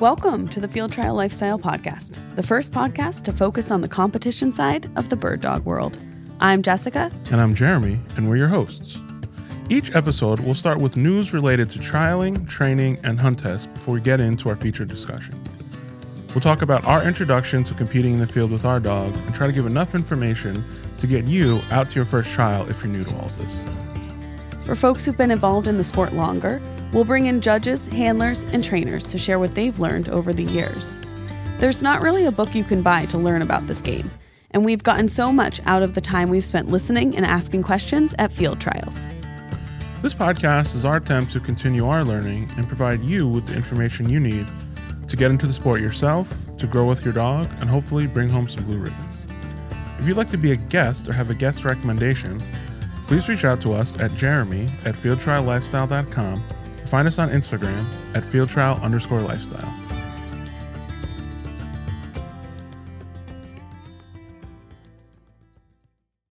Welcome to the Field Trial Lifestyle Podcast, the first podcast to focus on the competition side of the bird dog world. I'm Jessica. And I'm Jeremy, and we're your hosts. Each episode will start with news related to trialing, training, and hunt tests before we get into our featured discussion. We'll talk about our introduction to competing in the field with our dog and try to give enough information to get you out to your first trial if you're new to all of this. For folks who've been involved in the sport longer, we'll bring in judges, handlers, and trainers to share what they've learned over the years. There's not really a book you can buy to learn about this game, and we've gotten so much out of the time we've spent listening and asking questions at field trials. This podcast is our attempt to continue our learning and provide you with the information you need to get into the sport yourself, to grow with your dog, and hopefully bring home some blue ribbons. If you'd like to be a guest or have a guest recommendation, please reach out to us at jeremy at fieldtriallifestyle.com or find us on Instagram at fieldtrial underscore lifestyle.